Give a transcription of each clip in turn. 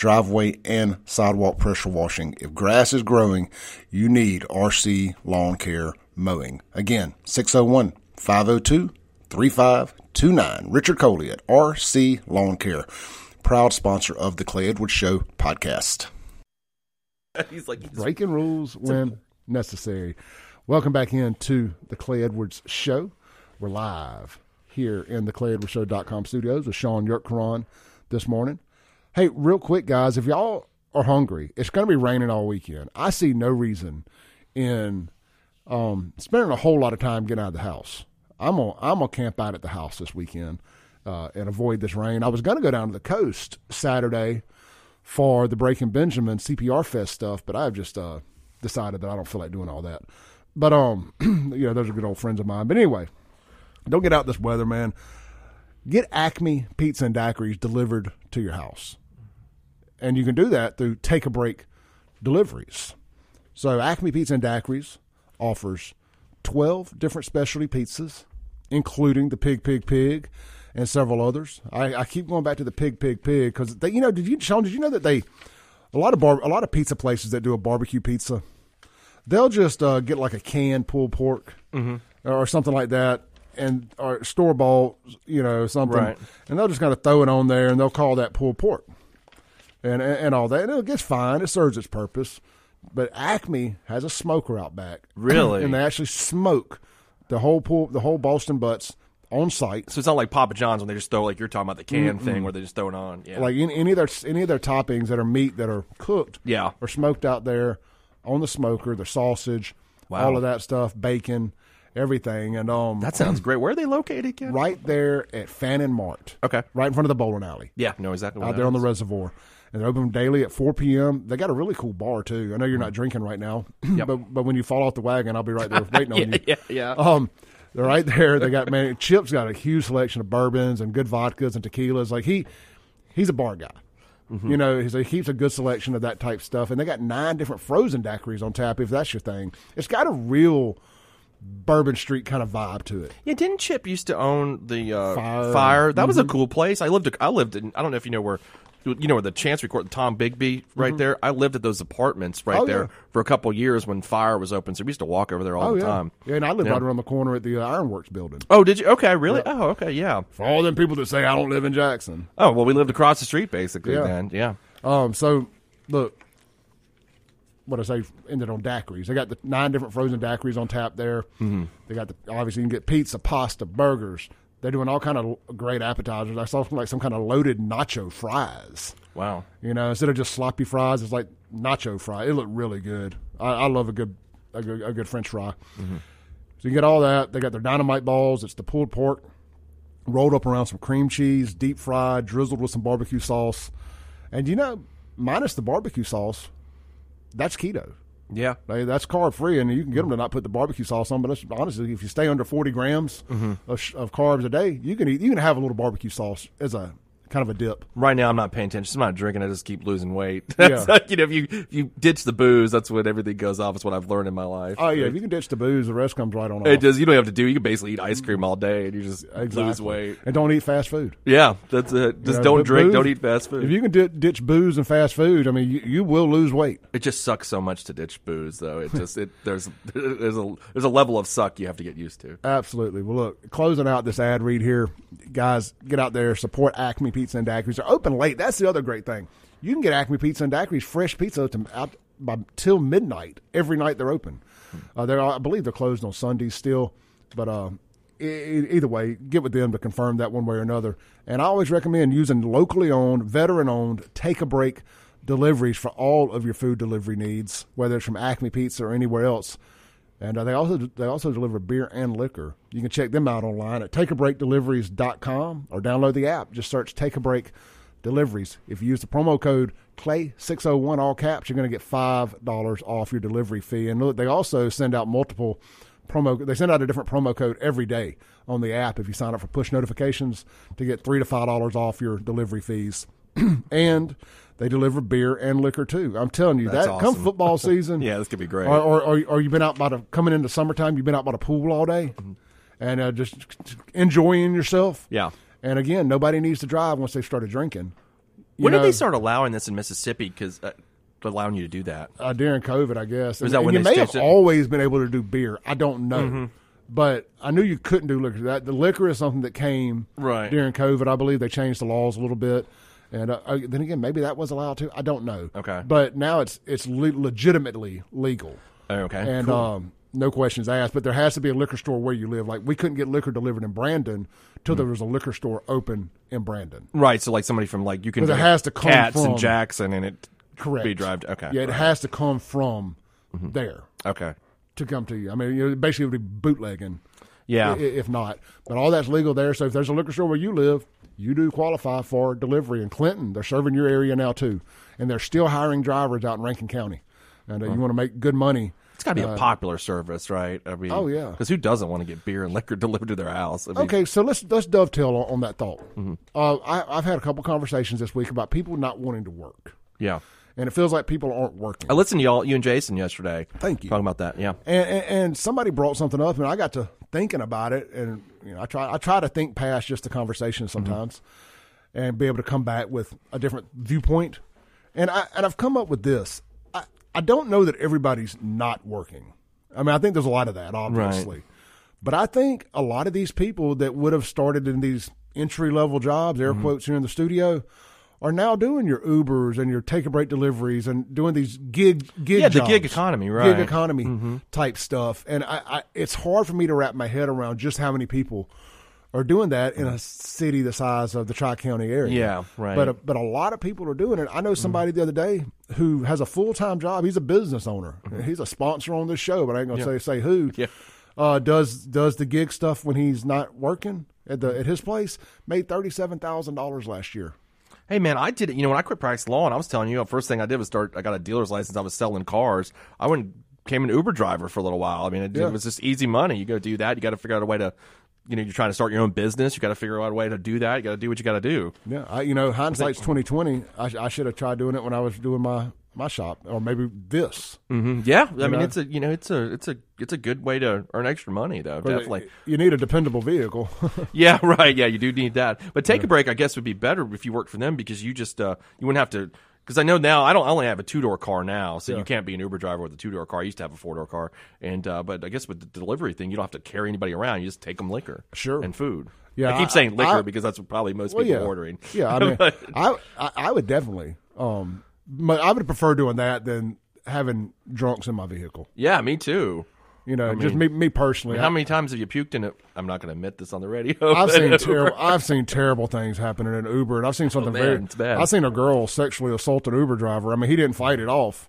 driveway and sidewalk pressure washing. If grass is growing, you need RC Lawn Care Mowing. Again, 601 502 3529. Richard Coley at RC Lawn Care, proud sponsor of the Clay Edwards Show podcast. he's like he's, breaking rules when necessary. Welcome back into the Clay Edwards Show. We're live here in the ClayEdwardsShow.com studios with Shaun Yurtkuran this morning. Hey, real quick, guys, if y'all are hungry, it's going to be raining all weekend. I see no reason in um, spending a whole lot of time getting out of the house. I'm gonna I'm gonna camp out at the house this weekend uh, and avoid this rain. I was going to go down to the coast Saturday for the Breaking Benjamin CPR Fest stuff, but I've just uh, decided that I don't feel like doing all that. But um, you know, those are good old friends of mine. But anyway, don't get out this weather, man. Get Acme Pizza and Daiquiris delivered to your house, and you can do that through Take a Break deliveries. So Acme Pizza and Daiquiris offers twelve different specialty pizzas, including the Pig Pig Pig and several others. I, I keep going back to the Pig Pig Pig because they, you know, did you Shaun? Did you know that they a lot of bar, a lot of pizza places that do a barbecue pizza, they'll just uh, get like a canned pulled pork or something like that, and or store bought, you know, something, Right. and they'll just kind of throw it on there, and they'll call that pulled pork, and and, and all that, and it gets fine. It serves its purpose. But Acme has a smoker out back, Really? and they actually smoke the whole pull, the whole Boston butts on site. so it's not like Papa John's when they just throw like you're talking about the can thing where they just throw it on. Yeah. like any, any of their any of their toppings that are meat that are cooked Yeah. or smoked out there on the smoker, the sausage, Wow. all of that stuff, bacon, everything, and um, that sounds great. Where are they located, Ken? right there at Fannin Mart, Okay. right in front of the bowling alley, Yeah. No, exactly. out there on the reservoir. And they're open daily at 4 p.m. They got a really cool bar too. I know you're not drinking right now, Yep. but but when you fall off the wagon, I'll be right there waiting on you. yeah, yeah. Um, they're right there. They got man. Chip's got a huge selection of bourbons and good vodkas and tequilas. Like he, he's a bar guy. Mm-hmm. You know, he's, he keeps a good selection of that type stuff. And they got nine different frozen daiquiris on tap. If that's your thing, it's got a real Bourbon Street kind of vibe to it. Yeah, didn't Chip used to own the uh, Fire. fire? That was a cool place. I lived. I lived in. I don't know if you know where. You know where the Chancery Court, Tombigbee, right there. I lived at those apartments right Oh, there yeah. for a couple years when Fire was open. So we used to walk over there all Oh the yeah, time. yeah. And I lived Yeah. right around the corner at the uh, Ironworks building. Oh, did you? Okay, really? Oh, okay, yeah. For all them people that say I don't live in Jackson. Oh, well, we lived across the street basically. Yeah. Then, yeah. Um, so look, what I say ended on daiquiris. They got the nine different frozen daiquiris on tap there. Mm-hmm. They got the obviously you can get pizza, pasta, burgers. They're doing all kind of great appetizers. I saw some, like some kind of loaded nacho fries. Wow. You know, instead of just sloppy fries, it's like nacho fry. It looked really good. I, I love a good, a good a good French fry. So you get all that. They got their dynamite balls. It's the pulled pork rolled up around some cream cheese, deep fried, drizzled with some barbecue sauce. And you know, minus the barbecue sauce, that's keto. Yeah. That's carb free, and you can get them to not put the barbecue sauce on. But that's, honestly, if you stay under forty grams mm-hmm. of, of carbs a day, you can eat. You can have a little barbecue sauce as a kind of a dip. Right now, I'm not paying attention. I'm not drinking. I just keep losing weight. Yeah. Like, you know, if you if you ditch the booze, that's when everything goes off. It's what I've learned in my life. Oh yeah, if you can ditch the booze, the rest comes right on. It does. You don't have to do. You can basically eat ice cream all day, and you just Exactly. lose weight. and don't eat fast food. Yeah, that's it. Just Yeah, don't drink. booze- don't eat fast food. If you can di- ditch booze and fast food, I mean, you, you will lose weight. it just sucks so much to ditch booze, though. It just it there's there's a there's a level of suck you have to get used to. Absolutely. Well, look, closing out this ad read here, guys, get out there, support Acme Pizza and Daiquiris. They're open late. That's the other great thing. You can get Acme Pizza and Daiquiris fresh pizza to, out by till midnight every night they're open. Uh, they're, I believe they're closed on Sundays still, but uh, either way, get with them to confirm that one way or another. And I always recommend using locally owned, veteran owned, take a break deliveries for all of your food delivery needs, whether it's from Acme Pizza or anywhere else. And uh, they also they also deliver beer and liquor. You can check them out online at takeabreakdeliveries.com or download the app. Just search Take a Break deliveries. If you use the promo code Clay601 all caps, you're going to get $5 off your delivery fee. And look, they also send out multiple promo they send out a different promo code every day on the app if you sign up for push notifications to get 3 to $5 off your delivery fees. and they deliver beer and liquor too. I'm telling you That's that come football season. Yeah, this could be great. Or, or, or, or you've been out by the coming into summertime. You've been out by the pool all day, Mm-hmm. and uh, just enjoying yourself. Yeah. And again, nobody needs to drive once they started drinking. You When know, did they start allowing this in Mississippi? Because uh, allowing you to do that. uh, during COVID? I guess. Was that and when you they may have it? always been able to do beer? I don't know. Mm-hmm. But I knew you couldn't do liquor. That the liquor is something that came Right. during COVID. I believe they changed the laws a little bit, and uh, uh, then again, maybe that was allowed to. I don't know. Okay. But now it's it's le- legitimately legal. Oh, okay. and cool. um, no questions asked. But there has to be a liquor store where you live. Like we couldn't get liquor delivered in Brandon till there was a liquor store open in Brandon. right. So like somebody from like you can. But it has to come Cats from- and Jackson, and it Correct. be drive. Okay. Yeah, it right. has to come from there Okay. to come to you. I mean, you know, basically, it would be bootlegging. Yeah. if not. But all that's legal there. So if there's a liquor store where you live, you do qualify for delivery. In Clinton, they're serving your area now too, and they're still hiring drivers out in Rankin County. And uh, you want to make good money. It's got to be a popular service, right? I mean, Oh, yeah. Because who doesn't want to get beer and liquor delivered to their house? I mean, Okay, so let's let's dovetail on, on that thought. Mm-hmm. Uh, I, I've had a couple conversations this week about people not wanting to work, Yeah. and it feels like people aren't working. I listened to y'all, you and Jason yesterday. Thank you. Talking about that. Yeah. and, and, and somebody brought something up, and I got to thinking about it, and you know, I try I try to think past just the conversation mm-hmm. sometimes, and be able to come back with a different viewpoint. And I and I've come up with this. I I don't know that everybody's not working. I mean, I think there's a lot of that, obviously, but I think a lot of these people that would have started in these entry level jobs, air mm-hmm. quotes here in the studio. Are now doing your Ubers and your take a break deliveries and doing these gig gig Yeah, the gig economy, right. Gig economy mm-hmm. type stuff, and I, I, it's hard for me to wrap my head around just how many people are doing that in a city the size of the Tri County area. Yeah, right. But a, but a lot of people are doing it. I know mm-hmm. somebody the other day who has a full time job. He's a business owner. Mm-hmm. He's a sponsor on this show, but I ain't gonna say say who. Yeah. Uh, does does the gig stuff when he's not working at the at his place? Made thirty seven thousand dollars last year. Hey man, I did it. You know, when I quit practicing law, and I was telling you, the first thing I did was start. I got a dealer's license. I was selling cars. I went became an Uber driver for a little while. I mean, it, Yeah. it was just easy money. You go do that. You got to figure out a way to, you know, you're trying to start your own business. You got to figure out a way to do that. You got to do what you got to do. Yeah, I, you know, hindsight's twenty twenty. I, I should have tried doing it when I was doing my my shop, or maybe this. Mm, Yeah, I mean, know? it's a you know, it's a it's a it's a good way to earn extra money though. But Definitely. You need a dependable vehicle. Yeah, right. Yeah, you do need that. But take a break, I guess, would be better if you worked for them because you just uh, you wouldn't have to. Because I know now I don't I only have a two door car now, so you can't be an Uber driver with a two door car. I used to have a four door car, and uh, but I guess with the delivery thing, you don't have to carry anybody around. You just take them liquor, Sure. and food. Yeah, I keep I- saying liquor I- because that's what probably most well, people yeah, are ordering. yeah. I mean, I, I I would definitely. Um, I would prefer doing that than having drunks in my vehicle. yeah, me too. You know, just me me personally. How many times have you puked in it? I'm not going to admit this on the radio. I've seen terrible. I've seen terrible things happening in Uber, and I've seen something Oh, man, very. it's bad. I've seen a girl sexually assault an Uber driver. I mean, he didn't fight it off,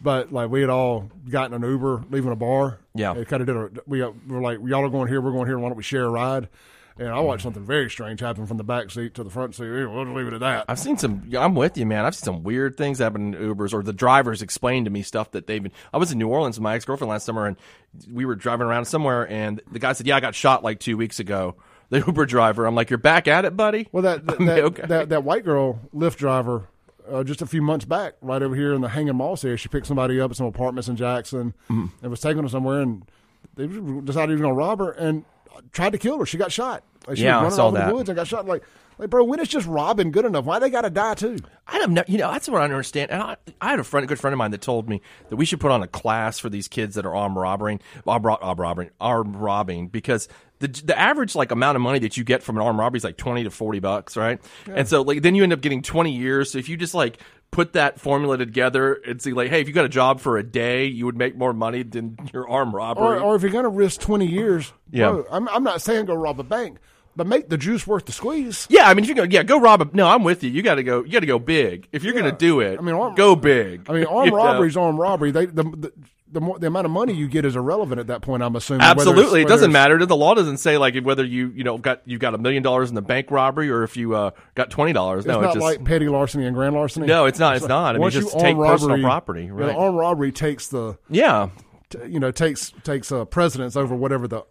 but like we had all gotten an Uber leaving a bar. Yeah. it kind of did. A, we uh, were like, y'all are going here, we're going here. Why don't we share a ride? And I watched something very strange happen from the back seat to the front seat. We'll leave it at that. I've seen some. I'm with you, man. I've seen some weird things happen in Ubers, or the drivers explain to me stuff that they've been. I was in New Orleans with my ex girlfriend last summer, and we were driving around somewhere, and the guy said, "Yeah, I got shot like two weeks ago." The Uber driver. I'm like, "You're back at it, buddy." Well, that that, that, okay. that, that white girl Lyft driver, uh, just a few months back, right over here in the Hanging Moss area, she picked somebody up at some apartments in Jackson Mm-hmm. and was taking them somewhere, and they decided he was going to rob her and tried to kill her. She got shot. Like, she Yeah, I was running saw over that. the woods and got shot. Like, like, bro, when is just robbing good enough? Why they got to die too? I don't know. You know, that's what I don't understand. And I, I had a friend, a good friend of mine, that told me that we should put on a class for these kids that are armed robbing, armed robbing, armed robbing, because the the average like amount of money that you get from an armed robbery is like twenty to forty bucks, right? And so like then you end up getting twenty years. So if you just like put that formula together and see like, hey, if you got a job for a day, you would make more money than your armed robbery. Or, or if you're to risk 20 years, Yeah. bro, I'm, I'm not saying go rob a bank, but make the juice worth the squeeze. yeah, I mean, if you go, yeah, go rob a. No, I'm with you. You got to go. You got to go big. If you're Yeah. going to do it, I mean, armed- go big. I mean, armed robbery's armed robbery. They the, the the more the amount of money you get is irrelevant at that point. I'm assuming. whether it's- Absolutely, it doesn't matter. The law doesn't say like whether you you know got you got a million dollars in the bank robbery or if you uh, got twenty dollars. No, It's No, not it's just like petty larceny and grand larceny. No, it's not. It's not. I mean, just you take armed personal robbery- property, you know, armed robbery takes the yeah. t- you know takes takes uh, precedence over whatever the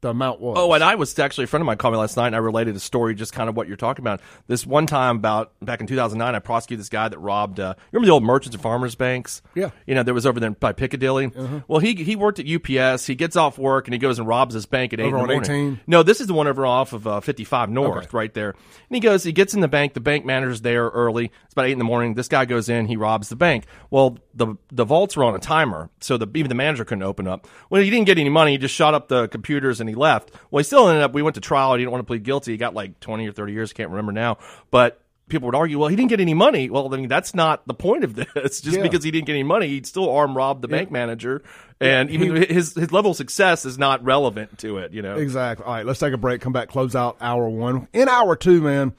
the amount was. Oh, and I was actually a friend of mine called me last night, and I related a story, just kind of what you're talking about. This one time about back in 2009, I prosecuted this guy that robbed. Uh, you remember the old merchants and farmers banks? Yeah. Uh-huh. you know, there was over there by Piccadilly. Well, he he worked at UPS. He gets off work and he goes and robs his bank at eight Over in the morning. 18? No, this is the one over off of uh, 55 North, Okay. right there. And he goes, he gets in the bank. The bank manager's there early. It's about eight in the morning. This guy goes in. He robs the bank. Well, the the vaults were on a timer, so the even the manager couldn't open up. Well, he didn't get any money. He just shot up the computers and he left. Well, he still ended up. We went to trial. He didn't want to plead guilty. He got like 20 or 30 years. I can't remember now, but. People would argue, well, he didn't get any money. Well, I mean, that's not the point of this. Just Yeah. because he didn't get any money, he'd still arm rob the bank manager, and even his his level of success is not relevant to it. You know, Exactly. All right, let's take a break. Come back, close out hour one. In hour two, man,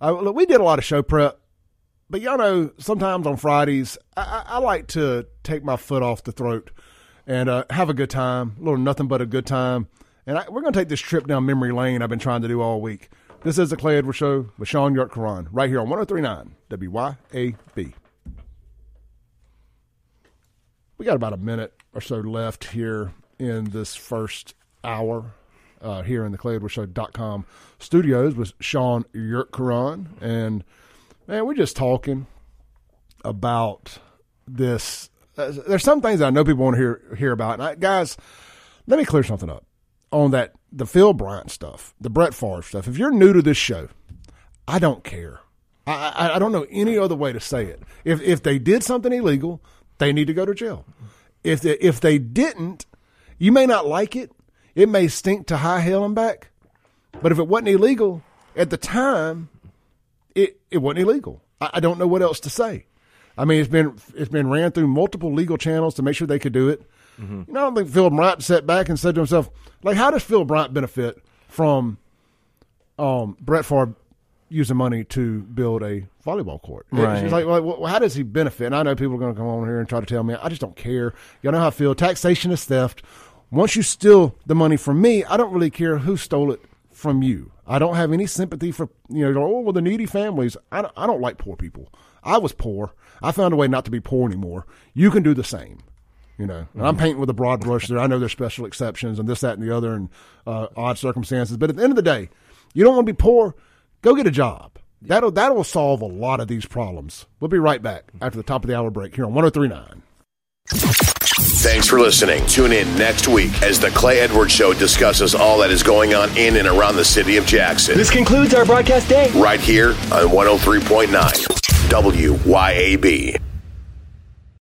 uh, look, we did a lot of show prep, but y'all know sometimes on Fridays I, I, I like to take my foot off the throat and uh, have a good time. A little nothing but a good time. And I, we're going to take this trip down memory lane. I've been trying to do all week. This is the Clay Edwards Show with Shaun Yurtkuran right here on 1039 WYAB. We got about a minute or so left here in this first hour uh, here in the ClayEdwardsShow.com studios with Shaun Yurtkuran. And, man, we're just talking about this. Uh, there's some things I know people want to hear hear about. And I, guys, let me clear something up on that the Phil Bryant stuff, the Brett Favre stuff. If you're new to this show, I don't care. I, I, I don't know any other way to say it. If if they did something illegal, they need to go to jail. If they, if they didn't, you may not like it. It may stink to high hell and back. But if it wasn't illegal at the time, it it wasn't illegal. I, I don't know what else to say. I mean, it's been it's been ran through multiple legal channels to make sure they could do it. You know, I don't think Phil Bryant sat back and said to himself, like, how does Phil Bryant benefit from um, Brett Favre using money to build a volleyball court? Right. like, well, well, how does he benefit? And I know people are going to come on here and try to tell me, I just don't care. Y'all know how I feel. Taxation is theft. Once you steal the money from me, I don't really care who stole it from you. I don't have any sympathy for you know. Oh well, the needy families. I don't, I don't like poor people. I was poor. I found a way not to be poor anymore. You can do the same. You know, and I'm painting with a broad brush there. I know there's special exceptions and this, that, and the other, and uh, odd circumstances. But at the end of the day, you don't want to be poor. Go get a job. That'll that'll solve a lot of these problems. We'll be right back after the top of the hour break here on 1039. Thanks for listening. Tune in next week as the Clay Edwards Show discusses all that is going on in and around the city of Jackson. This concludes our broadcast day. right here on 103.9 WYAB.